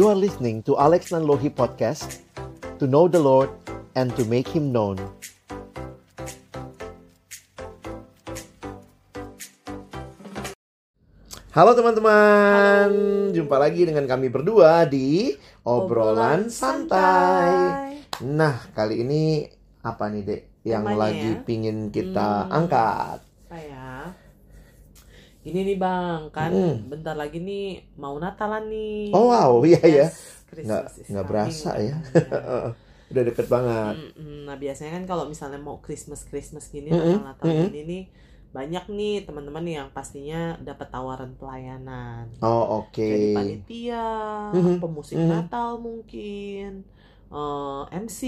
You are listening to Alex Nanlohi Podcast To know the Lord and to make Him known Halo teman-teman, jumpa lagi dengan kami berdua di Obrolan, Santai. Nah, kali ini apa nih dek yang Temanya lagi ya? pingin kita Hmm. angkat? Ya? Ini nih bang, kan Hmm. bentar lagi nih mau Natalan nih. Oh wow, iya ya, Yes, Christmas nggak nggak berasa ya, udah deket banget. Nah biasanya kan kalau misalnya mau Christmas Christmas gini, Mm-mm, Natal Natal mm-mm. gini nih banyak nih teman-teman yang pastinya dapat tawaran pelayanan. Oh oke. Jadi panitia, Mhm, pemusik mhm. Natal mungkin, eh, MC.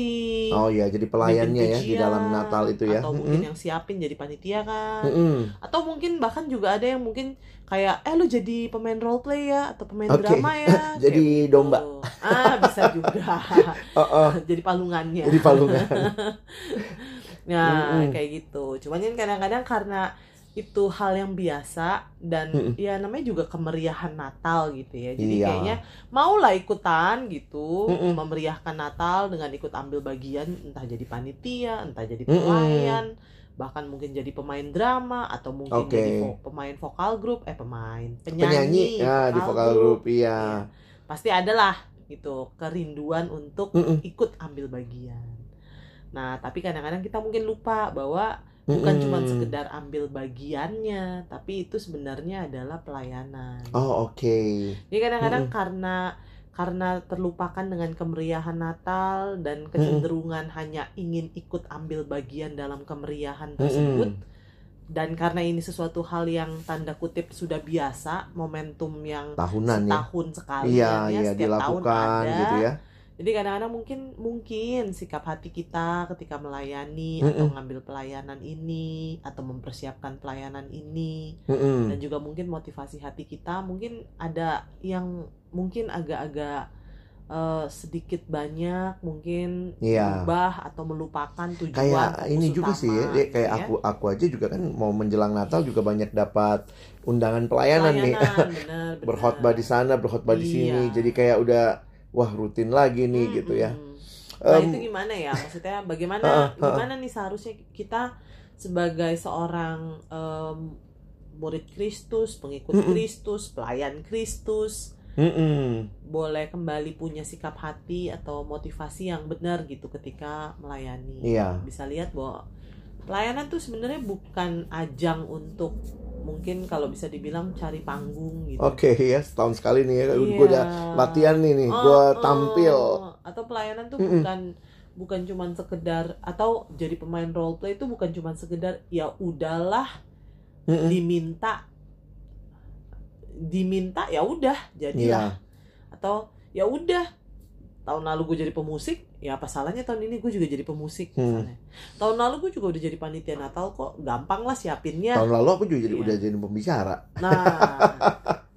Oh iya, jadi pelayannya ya di dalam Natal itu ya. Atau mungkin yang siapin jadi panitia kan. Mm-mm. atau mungkin bahkan juga ada yang mungkin kayak eh lu jadi pemain role play ya atau pemain Oke. drama ya Jadi Kayak gitu. domba. ah bisa juga Oh, oh, jadi palungannya jadi palungan. nah Mm-mm. kayak gitu cuman kan kadang-kadang karena itu hal yang biasa dan Mm-mm. ya namanya juga kemeriahan Natal gitu ya jadi Iya. kayaknya maulah ikutan gitu Mm-mm. memeriahkan Natal dengan ikut ambil bagian entah jadi panitia entah jadi Mm-mm. pelayan bahkan mungkin jadi pemain drama atau mungkin Oke. jadi vo- pemain vokal grup eh pemain Penyanyi penyanyi, ya di vokal group iya. pasti adalah gitu kerinduan untuk Mm-mm. ikut ambil bagian nah tapi kadang-kadang kita mungkin lupa bahwa bukan Mm-mm. cuma sekedar ambil bagiannya tapi itu sebenarnya adalah pelayanan Oh oke. jadi kadang-kadang Mm-mm. karena karena terlupakan dengan kemeriahan Natal dan kecenderungan hanya ingin ikut ambil bagian dalam kemeriahan tersebut Mm-mm. dan karena ini sesuatu hal yang tanda kutip sudah biasa momentum yang Tahunan ya. setahun sekali Iya ya, iya setiap tahun dilakukan ada gitu ya. Jadi kadang-kadang mungkin mungkin sikap hati kita ketika melayani atau Mm-mm. ngambil pelayanan ini atau mempersiapkan pelayanan ini Mm-mm. dan juga mungkin motivasi hati kita mungkin ada yang mungkin agak-agak eh, sedikit banyak mungkin Iya. berubah atau melupakan tujuan Kayak ini juga sih ya, utama, Dek, gitu kayak ya. aku aku aja juga kan mau menjelang Natal juga banyak dapat undangan pelayanan, nih. Pelayanan, benar. berkhotbah di sana, berkhotbah di sini. Iya. Jadi kayak udah wah rutin lagi nih Mm-mm. gitu ya. Nah Em, itu gimana ya? Maksudnya bagaimana ha-ha. gimana nih seharusnya kita sebagai seorang em, murid Kristus, pengikut Mm-mm. Kristus, pelayan Kristus, mm-mm. boleh kembali punya sikap hati atau motivasi yang benar gitu ketika melayani. Iya. Bisa lihat bahwa pelayanan tuh sebenarnya bukan ajang untuk mungkin kalau bisa dibilang cari panggung gitu. Oke ya, setahun sekali nih ya. Iya. Gue udah latihan nih nih, Oh, gue oh. tampil. atau pelayanan tuh Mm-mm. bukan bukan cuman sekedar atau jadi pemain role play itu bukan cuman sekedar ya udahlah Mm-mm. diminta diminta ya udah Iya. jadilah atau ya udah tahun lalu gue jadi pemusik ya apa salahnya tahun ini gue juga jadi pemusik Hmm. misalnya tahun lalu gue juga udah jadi panitia Natal kok gampang lah siapinnya Tahun lalu aku juga jadi Iya. udah jadi pembicara. nah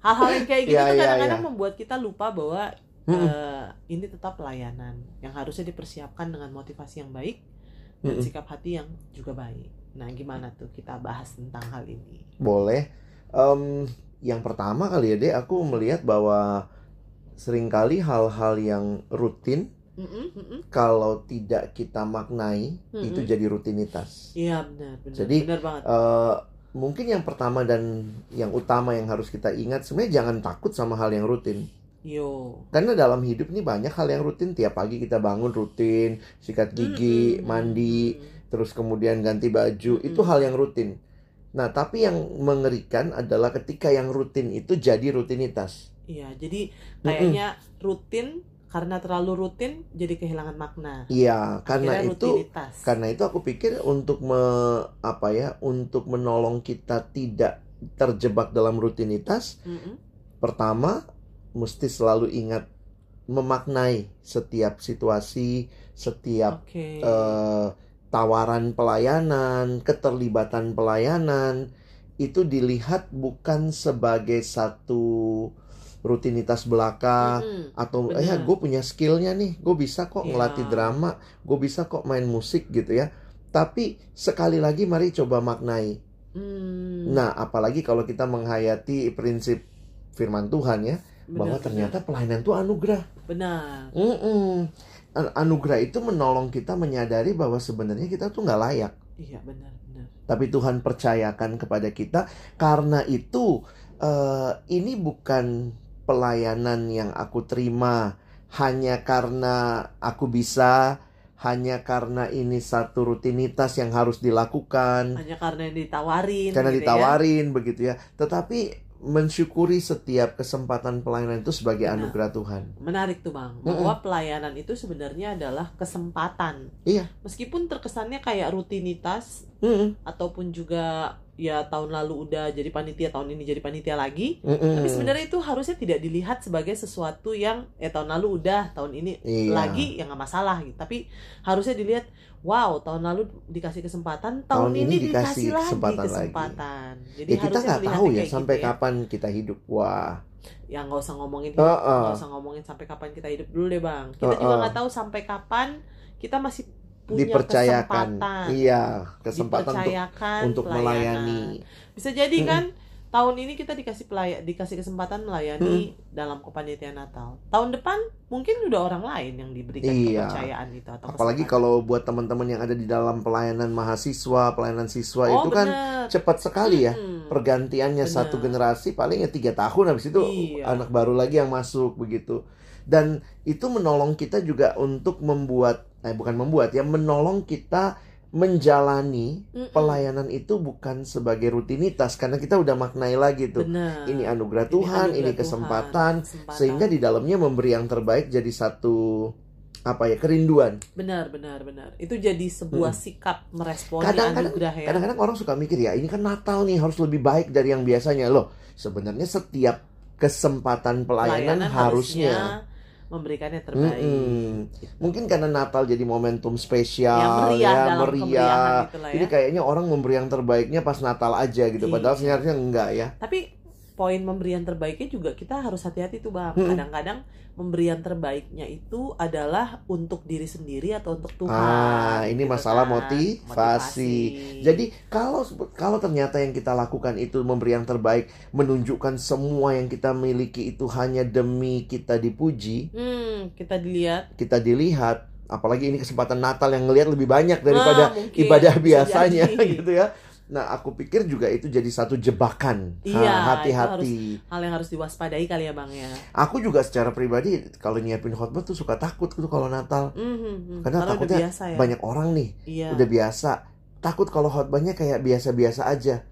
hal-hal yang kayak gitu Iya, tuh iya, kadang-kadang iya. membuat kita lupa bahwa Mm-mm. eh, ini tetap pelayanan yang harusnya dipersiapkan dengan motivasi yang baik dan Mm-mm. sikap hati yang juga baik. Nah, gimana tuh kita bahas tentang hal ini? Boleh. Em, yang pertama kali ya deh, aku melihat bahwa sering kali hal-hal yang rutin Kalau tidak kita maknai Mm-mm. itu jadi rutinitas. Iya benar, benar, Jadi, benar banget. Eh, mungkin yang pertama dan yang utama yang harus kita ingat sebenarnya jangan takut sama hal yang rutin. Yo, Karena dalam hidup nih banyak hal yang rutin. Tiap pagi kita bangun rutin, sikat gigi, Mm-mm. mandi, terus kemudian ganti baju. Mm-mm. Itu hal yang rutin. Nah, tapi yang mengerikan adalah ketika yang rutin itu jadi rutinitas. Iya, jadi kayaknya rutin karena terlalu rutin jadi kehilangan makna. Iya, karena Akhirnya itu rutinitas. karena itu aku pikir untuk me, apa ya, untuk menolong kita tidak terjebak dalam rutinitas, Mm-mm. pertama mesti selalu ingat memaknai setiap situasi, setiap Oke. eh, tawaran pelayanan, keterlibatan pelayanan itu dilihat bukan sebagai satu rutinitas belaka Mm-mm. atau benar. ya gue punya skillnya nih, gue bisa kok Iya. ngelatih drama, gue bisa kok main musik gitu ya. Tapi sekali lagi mari coba maknai. Hmm. Nah, apalagi kalau kita menghayati prinsip firman Tuhan ya, bahwa benar. ternyata pelayanan itu anugerah. benar. Mm-mm. Anugerah itu menolong kita menyadari bahwa sebenarnya kita tuh nggak layak. Iya, benar, benar. Tapi Tuhan percayakan kepada kita karena itu eh, ini bukan pelayanan yang aku terima hanya karena aku bisa, hanya karena ini satu rutinitas yang harus dilakukan, Hanya karena yang ditawarin karena gitu ya. ditawarin begitu ya. Tetapi mensyukuri setiap kesempatan pelayanan itu sebagai Benar. anugerah Tuhan. Menarik tuh Bang, bahwa pelayanan itu sebenarnya adalah kesempatan. Iya. Meskipun terkesannya kayak rutinitas Mm-mm. ataupun juga ya tahun lalu udah jadi panitia, tahun ini jadi panitia lagi. Mm-mm. Tapi sebenarnya itu harusnya tidak dilihat sebagai sesuatu yang eh tahun lalu udah, tahun ini Iya. lagi ya nggak masalah gitu. Tapi harusnya dilihat, wow tahun lalu dikasih kesempatan, tahun, Tahun ini, ini dikasih, dikasih lagi kesempatan kesempatan. Jadi Ya kita nggak tahu ya kayak sampai gitu ya. kapan kita hidup. Wah. Ya nggak usah ngomongin hidup, nggak usah ngomongin sampai kapan kita hidup dulu deh bang. Kita juga Uh-uh. nggak tahu sampai kapan kita masih punya dipercayakan. kesempatan, Iya, kesempatan untuk dipercayakan untuk pelayanan. melayani. Bisa jadi Mm-mm. kan tahun ini kita dikasih pelaya, dikasih kesempatan melayani dalam kepanitiaan Natal. Tahun depan mungkin udah orang lain yang diberikan Iya. kepercayaan itu atau Apalagi kesempatan. kalau buat teman-teman yang ada di dalam pelayanan mahasiswa, pelayanan siswa oh, itu kan bener. cepat sekali ya. Pergantiannya Benar. satu generasi paling ya tiga tahun habis itu Iya. anak baru lagi yang masuk begitu. Dan itu menolong kita juga untuk membuat, eh bukan membuat ya, menolong kita menjalani Mm-mm. pelayanan itu bukan sebagai rutinitas karena kita udah maknai lagi tuh. Bener. Ini anugerah Ini Tuhan, anugerah ini Tuhan, kesempatan, kesempatan. sehingga di dalamnya memberi yang terbaik jadi satu apa ya kerinduan. benar benar benar itu jadi sebuah sikap meresponi Kadang-kadang- anugerah ya Kadang-kadang orang suka mikir ya ini kan Natal nih harus lebih baik dari yang biasanya loh. Sebenarnya setiap kesempatan pelayanan, harusnya memberikan yang terbaik Mm-mm. mungkin karena Natal jadi momentum spesial yang meriah ya dalam meriah. gitu lah ya Jadi kayaknya orang memberi yang terbaiknya pas Natal aja gitu. Padahal Iya. sebenarnya enggak ya. tapi poin memberian terbaiknya juga kita harus hati-hati tuh bang kadang-kadang memberian terbaiknya itu adalah untuk diri sendiri atau untuk Tuhan Ah, ini gitu masalah kan. motivasi. Jadi kalau kalau ternyata yang kita lakukan itu memberi yang terbaik, menunjukkan semua yang kita miliki itu hanya demi kita dipuji, hmm, kita dilihat kita dilihat, apalagi ini kesempatan Natal yang ngelihat lebih banyak daripada Ah, ibadah biasanya gitu ya. Nah, aku pikir juga itu jadi satu jebakan. Iya, hati-hati. hal yang harus diwaspadai kali ya bang ya Aku juga secara pribadi kalau nyiapin khotbah tuh suka takut tuh kalau Natal. Mhm, Karena udah takutnya biasa ya Banyak orang nih iya udah biasa takut kalau khotbahnya kayak biasa-biasa aja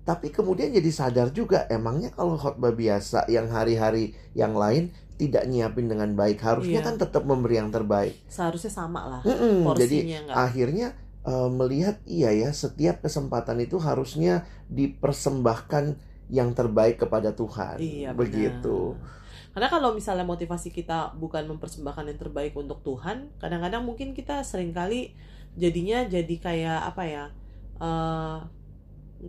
tapi kemudian jadi sadar juga emangnya kalau khotbah biasa yang hari-hari yang lain tidak nyiapin dengan baik harusnya Iya. kan tetap memberi yang terbaik seharusnya sama lah Mm-mm, jadi porsinya nggak akhirnya eh, melihat iya ya setiap kesempatan itu harusnya dipersembahkan yang terbaik kepada Tuhan Iya, benar. begitu Karena kalau misalnya motivasi kita bukan mempersembahkan yang terbaik untuk Tuhan, kadang-kadang mungkin kita sering kali jadinya jadi kayak apa ya? eh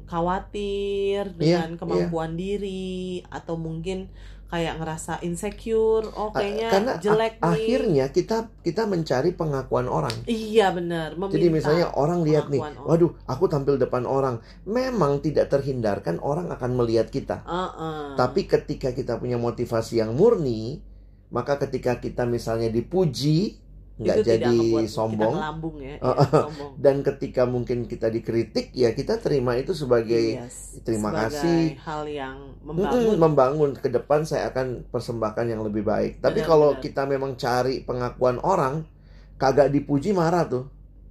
khawatir Iya, dengan kemampuan diri atau mungkin kayak ngerasa insecure, oh kayaknya karena jelek nih. akhirnya kita kita mencari pengakuan orang Iya benar. Jadi misalnya orang lihat nih, orang. waduh, aku tampil depan orang. Memang tidak terhindarkan orang akan melihat kita. Uh-uh. Tapi ketika kita punya motivasi yang murni, maka ketika kita misalnya dipuji, nggak jadi kita sombong. ngelambung ya, ya, sombong. Dan ketika mungkin kita dikritik, ya kita terima itu sebagai Yes, terima sebagai kasih. hal yang "Mm-mm, membangun membangun ke depan saya akan persembahkan yang lebih baik. Tapi Benar, kalau benar. kita memang cari pengakuan orang, kagak dipuji marah tuh.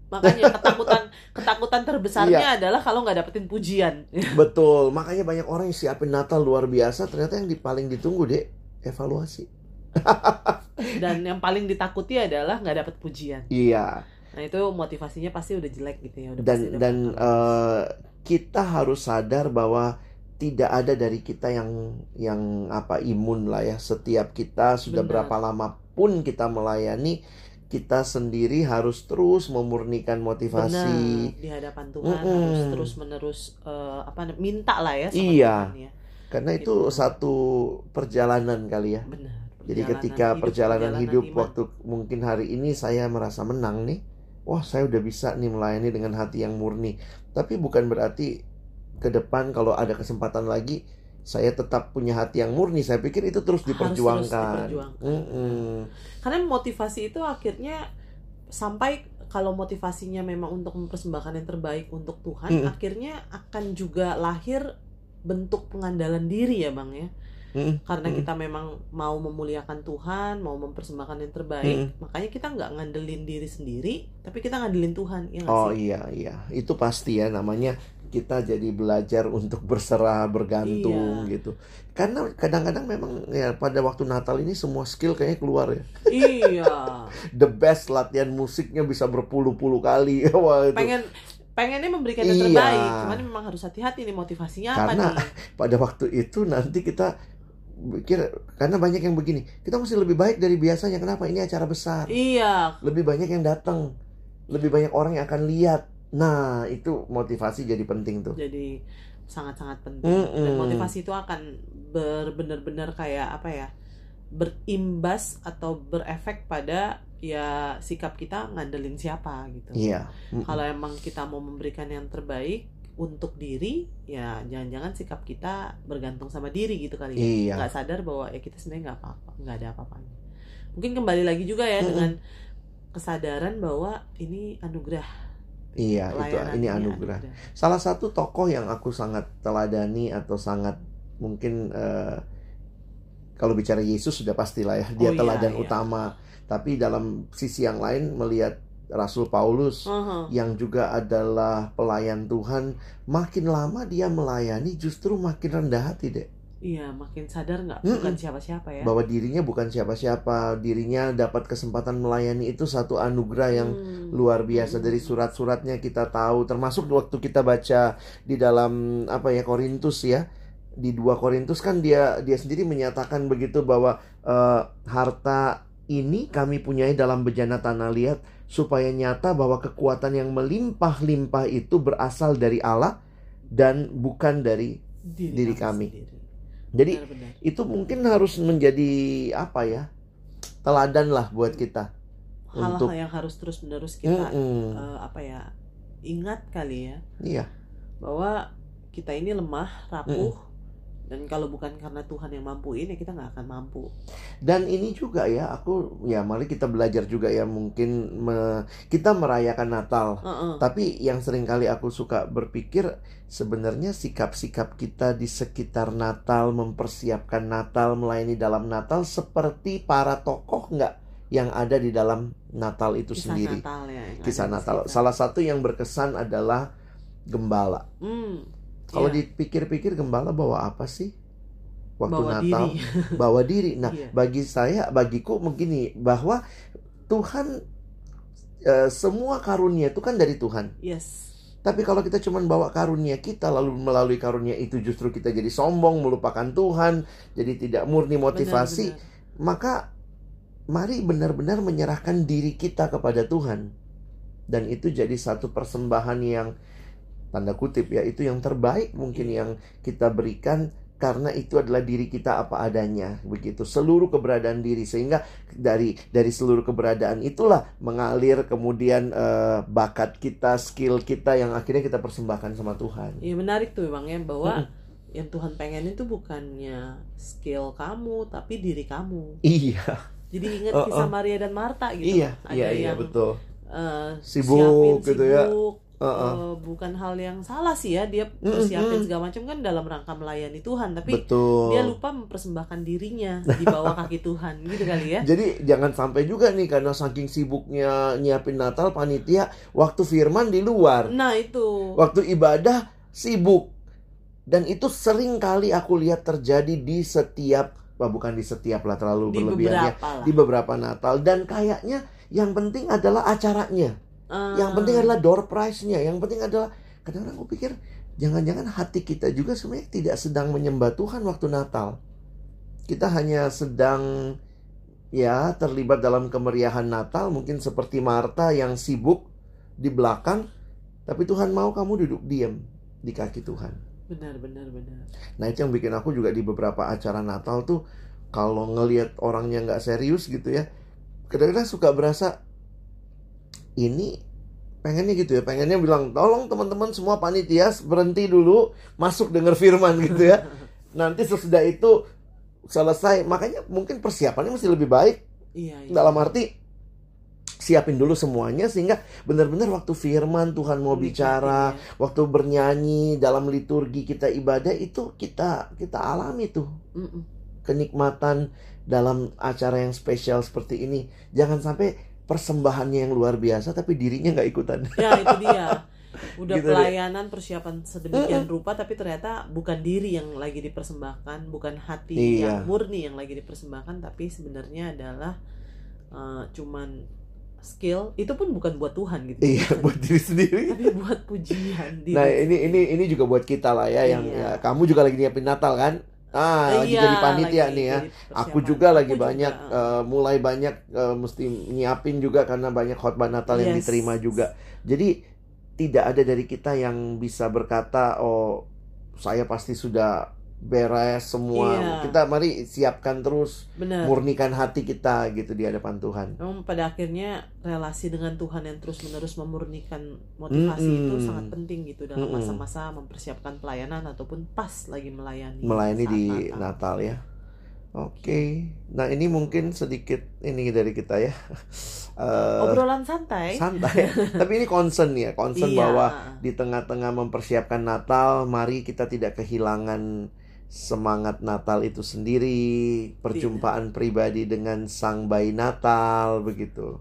makanya ketakutan ketakutan terbesarnya Iya. adalah kalau nggak dapetin pujian Betul, makanya banyak orang yang siapin Natal luar biasa, ternyata yang paling ditunggu deh evaluasi. dan yang paling ditakuti adalah nggak dapet pujian Iya, nah itu motivasinya pasti udah jelek gitu ya udah dan pasti dan eh, kita harus sadar bahwa tidak ada dari kita yang yang apa imun lah ya. Setiap kita sudah Benar. berapa lama pun kita melayani, kita sendiri harus terus memurnikan benar motivasi. di hadapan Tuhan Mm-mm. harus terus menerus eh, apa minta lah ya sama Iya. Tuhan ya Karena itu Gitu. satu perjalanan kali ya. benar Jadi ketika perjalanan hidup, iman. waktu mungkin hari ini saya merasa menang nih, wah saya udah bisa nih melayani dengan hati yang murni. Tapi bukan berarti ke depan kalau ada kesempatan lagi saya tetap punya hati yang murni. Saya pikir itu terus Harus terus diperjuangkan. diperjuangkan. Karena motivasi itu akhirnya sampai kalau motivasinya memang untuk mempersembahkan yang terbaik untuk Tuhan Mm-mm. akhirnya akan juga lahir bentuk pengandalan diri ya bang ya Karena kita memang mau memuliakan Tuhan mau mempersembahkan yang terbaik makanya kita nggak ngandelin diri sendiri tapi kita ngandelin Tuhan ya Oh sih iya iya, itu pasti ya namanya kita jadi belajar untuk berserah bergantung Iya. gitu. Karena kadang-kadang memang ya pada waktu Natal ini semua skill kayaknya keluar ya. iya The best latihan musiknya bisa berpuluh-puluh kali. Wah itu. pengen pengennya memberikan yang Iya. terbaik cuman memang harus hati-hati nih motivasinya apa Karena- nih Pada waktu itu nanti kita pikir karena banyak yang begini, kita mesti lebih baik dari biasanya. Kenapa? Ini acara besar. iya Lebih banyak yang datang. Lebih banyak orang yang akan lihat. Nah, itu motivasi jadi penting tuh. jadi sangat-sangat penting Mm-mm. dan motivasi itu akan benar-benar kayak apa ya berimbas atau berefek pada ya sikap kita ngandelin siapa gitu Iya. Mm-mm. kalau emang kita mau memberikan yang terbaik untuk diri ya jangan-jangan sikap kita bergantung sama diri gitu kali ya Iya. nggak sadar bahwa ya kita sebenarnya nggak apa-apa nggak ada apa-apanya mungkin kembali lagi juga ya dengan kesadaran bahwa ini anugerah Iya, itu ini anugerah. Salah satu tokoh yang aku sangat teladani atau sangat mungkin eh, kalau bicara Yesus sudah pastilah ya dia Oh, iya, teladan iya. utama. Tapi dalam sisi yang lain melihat Rasul Paulus Aha. yang juga adalah pelayan Tuhan, makin lama dia melayani justru makin rendah hati deh. Iya, makin sadar nggak Mm-mm. bukan siapa-siapa ya. Bahwa dirinya bukan siapa-siapa, dirinya dapat kesempatan melayani itu satu anugerah yang Hmm. luar biasa dari surat-suratnya kita tahu termasuk waktu kita baca di dalam apa ya Korintus ya di dua Korintus kan dia dia sendiri menyatakan begitu bahwa eh, harta ini kami punyai dalam bejana tanah liat supaya nyata bahwa kekuatan yang melimpah-limpah itu berasal dari Allah dan bukan dari diri kami. sendiri. jadi Benar-benar. itu mungkin harus menjadi apa ya teladan lah buat kita hal-hal untuk yang harus terus-menerus kita Mm-mm. eh, apa ya ingat kali ya iya bahwa kita ini lemah, rapuh dan kalau bukan karena Tuhan yang mampuin ya kita nggak akan mampu. Dan ini juga ya, aku ya mari kita belajar juga ya mungkin me- kita merayakan Natal. Heeh. Tapi yang sering kali aku suka berpikir sebenarnya sikap-sikap kita di sekitar Natal, mempersiapkan Natal, melayani dalam Natal seperti para tokoh nggak yang ada di dalam Natal itu Kisah sendiri. Natal ya. Kisah Natal. Salah satu yang berkesan adalah gembala. Hmm, Kalau iya. dipikir-pikir gembala bawa apa sih? Waktu bawa Natal diri. bawa diri. Nah, Iya. bagi saya, bagiku begini bahwa Tuhan eh, semua karunia itu kan dari Tuhan. yes. Tapi kalau kita cuma bawa karunia kita lalu melalui karunia itu justru kita jadi sombong, melupakan Tuhan, jadi tidak murni motivasi, Benar-benar. maka mari benar-benar menyerahkan diri kita kepada Tuhan. Dan itu jadi satu persembahan yang tanda kutip ya, itu yang terbaik mungkin yang kita berikan karena itu adalah diri kita apa adanya begitu seluruh keberadaan diri sehingga dari dari seluruh keberadaan itulah mengalir kemudian eh, bakat kita skill kita yang akhirnya kita persembahkan sama Tuhan Iya menarik tuh bang ya bahwa yang Tuhan pengen itu bukannya skill kamu tapi diri kamu. iya Jadi ingat Oh, kisah oh. Maria dan Marta gitu. iya Ada iya iya yang betul eh, Sibuk siapin gitu ya. Sibuk, Heeh. eh, bukan hal yang salah sih ya dia persiapin mm. segala macam kan dalam rangka melayani Tuhan tapi betul dia lupa mempersembahkan dirinya di bawah kaki Tuhan gitu kali ya. Jadi jangan sampai juga nih karena saking sibuknya nyiapin Natal panitia waktu firman di luar, Nah itu waktu ibadah sibuk. Dan itu sering kali aku lihat terjadi di setiap wah, bukan di setiap lah terlalu di berlebihannya beberapa lah. di beberapa Natal dan kayaknya yang penting adalah acaranya. Ah, Yang penting adalah door prize-nya, yang penting adalah kadang-kadang aku pikir jangan-jangan hati kita juga sebenarnya tidak sedang menyembah Tuhan waktu Natal. Kita hanya sedang ya terlibat dalam kemeriahan Natal mungkin seperti Marta yang sibuk di belakang tapi Tuhan mau kamu duduk diam di kaki Tuhan. benar benar benar. Nah itu yang bikin aku juga di beberapa acara Natal tuh kalau ngelihat orangnya nggak serius gitu ya kadang-kadang suka berasa ini pengennya gitu ya pengennya bilang tolong teman-teman semua panitia berhenti dulu masuk dengar firman gitu ya nanti sesudah itu selesai makanya mungkin persiapannya masih lebih baik Iya, iya. dalam arti siapin dulu semuanya sehingga benar-benar waktu firman Tuhan mau bicara Nikmatin, waktu bernyanyi dalam liturgi kita ibadah itu kita kita alami tuh ya. Mm-mm. kenikmatan dalam acara yang spesial seperti ini jangan sampai persembahannya yang luar biasa tapi dirinya nggak ikutan Ya itu dia. Udah Gitu deh. pelayanan persiapan sedemikian rupa tapi ternyata bukan diri yang lagi dipersembahkan, bukan hati Iya. yang murni yang lagi dipersembahkan tapi sebenarnya adalah eh, cuman skill itu pun bukan buat Tuhan gitu. iya buat diri sendiri tapi buat pujian diri. nah ini ini ini juga buat kita lah ya yang Iya. ya, kamu juga lagi nyiapin Natal kan ah lagi Iya, jadi panitia lagi nih ya Aku juga lagi Aku banyak juga, eh, mulai banyak eh, mesti nyiapin juga karena banyak khotbah Natal yang Yes. diterima juga. Jadi tidak ada dari kita yang bisa berkata oh saya pasti sudah beres semua. Iya. Kita mari siapkan terus benar. murnikan hati kita gitu di hadapan Tuhan. Memang pada akhirnya relasi dengan Tuhan yang terus-menerus memurnikan motivasi itu Mm-mm. sangat penting gitu dalam masa-masa mempersiapkan pelayanan ataupun pas lagi melayani. Melayani di Natal. Natal ya. Oke. Nah, ini mungkin sedikit ini dari kita ya. Eh, Obrolan santai. santai. Tapi ini concern ya, concern Iya. bahwa di tengah-tengah mempersiapkan Natal, mari kita tidak kehilangan semangat Natal itu sendiri, perjumpaan pribadi dengan Sang Bayi Natal begitu.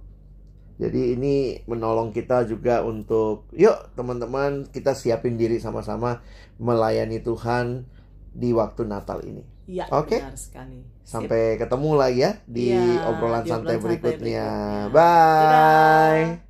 Jadi ini menolong kita juga untuk yuk teman-teman kita siapin diri sama-sama melayani Tuhan di waktu Natal ini. Iya, Oke. benar sekali. Sip. Sampai ketemu lagi ya di Iya, obrolan di santai obrolan santai berikutnya. berikutnya. Bye. Dadah.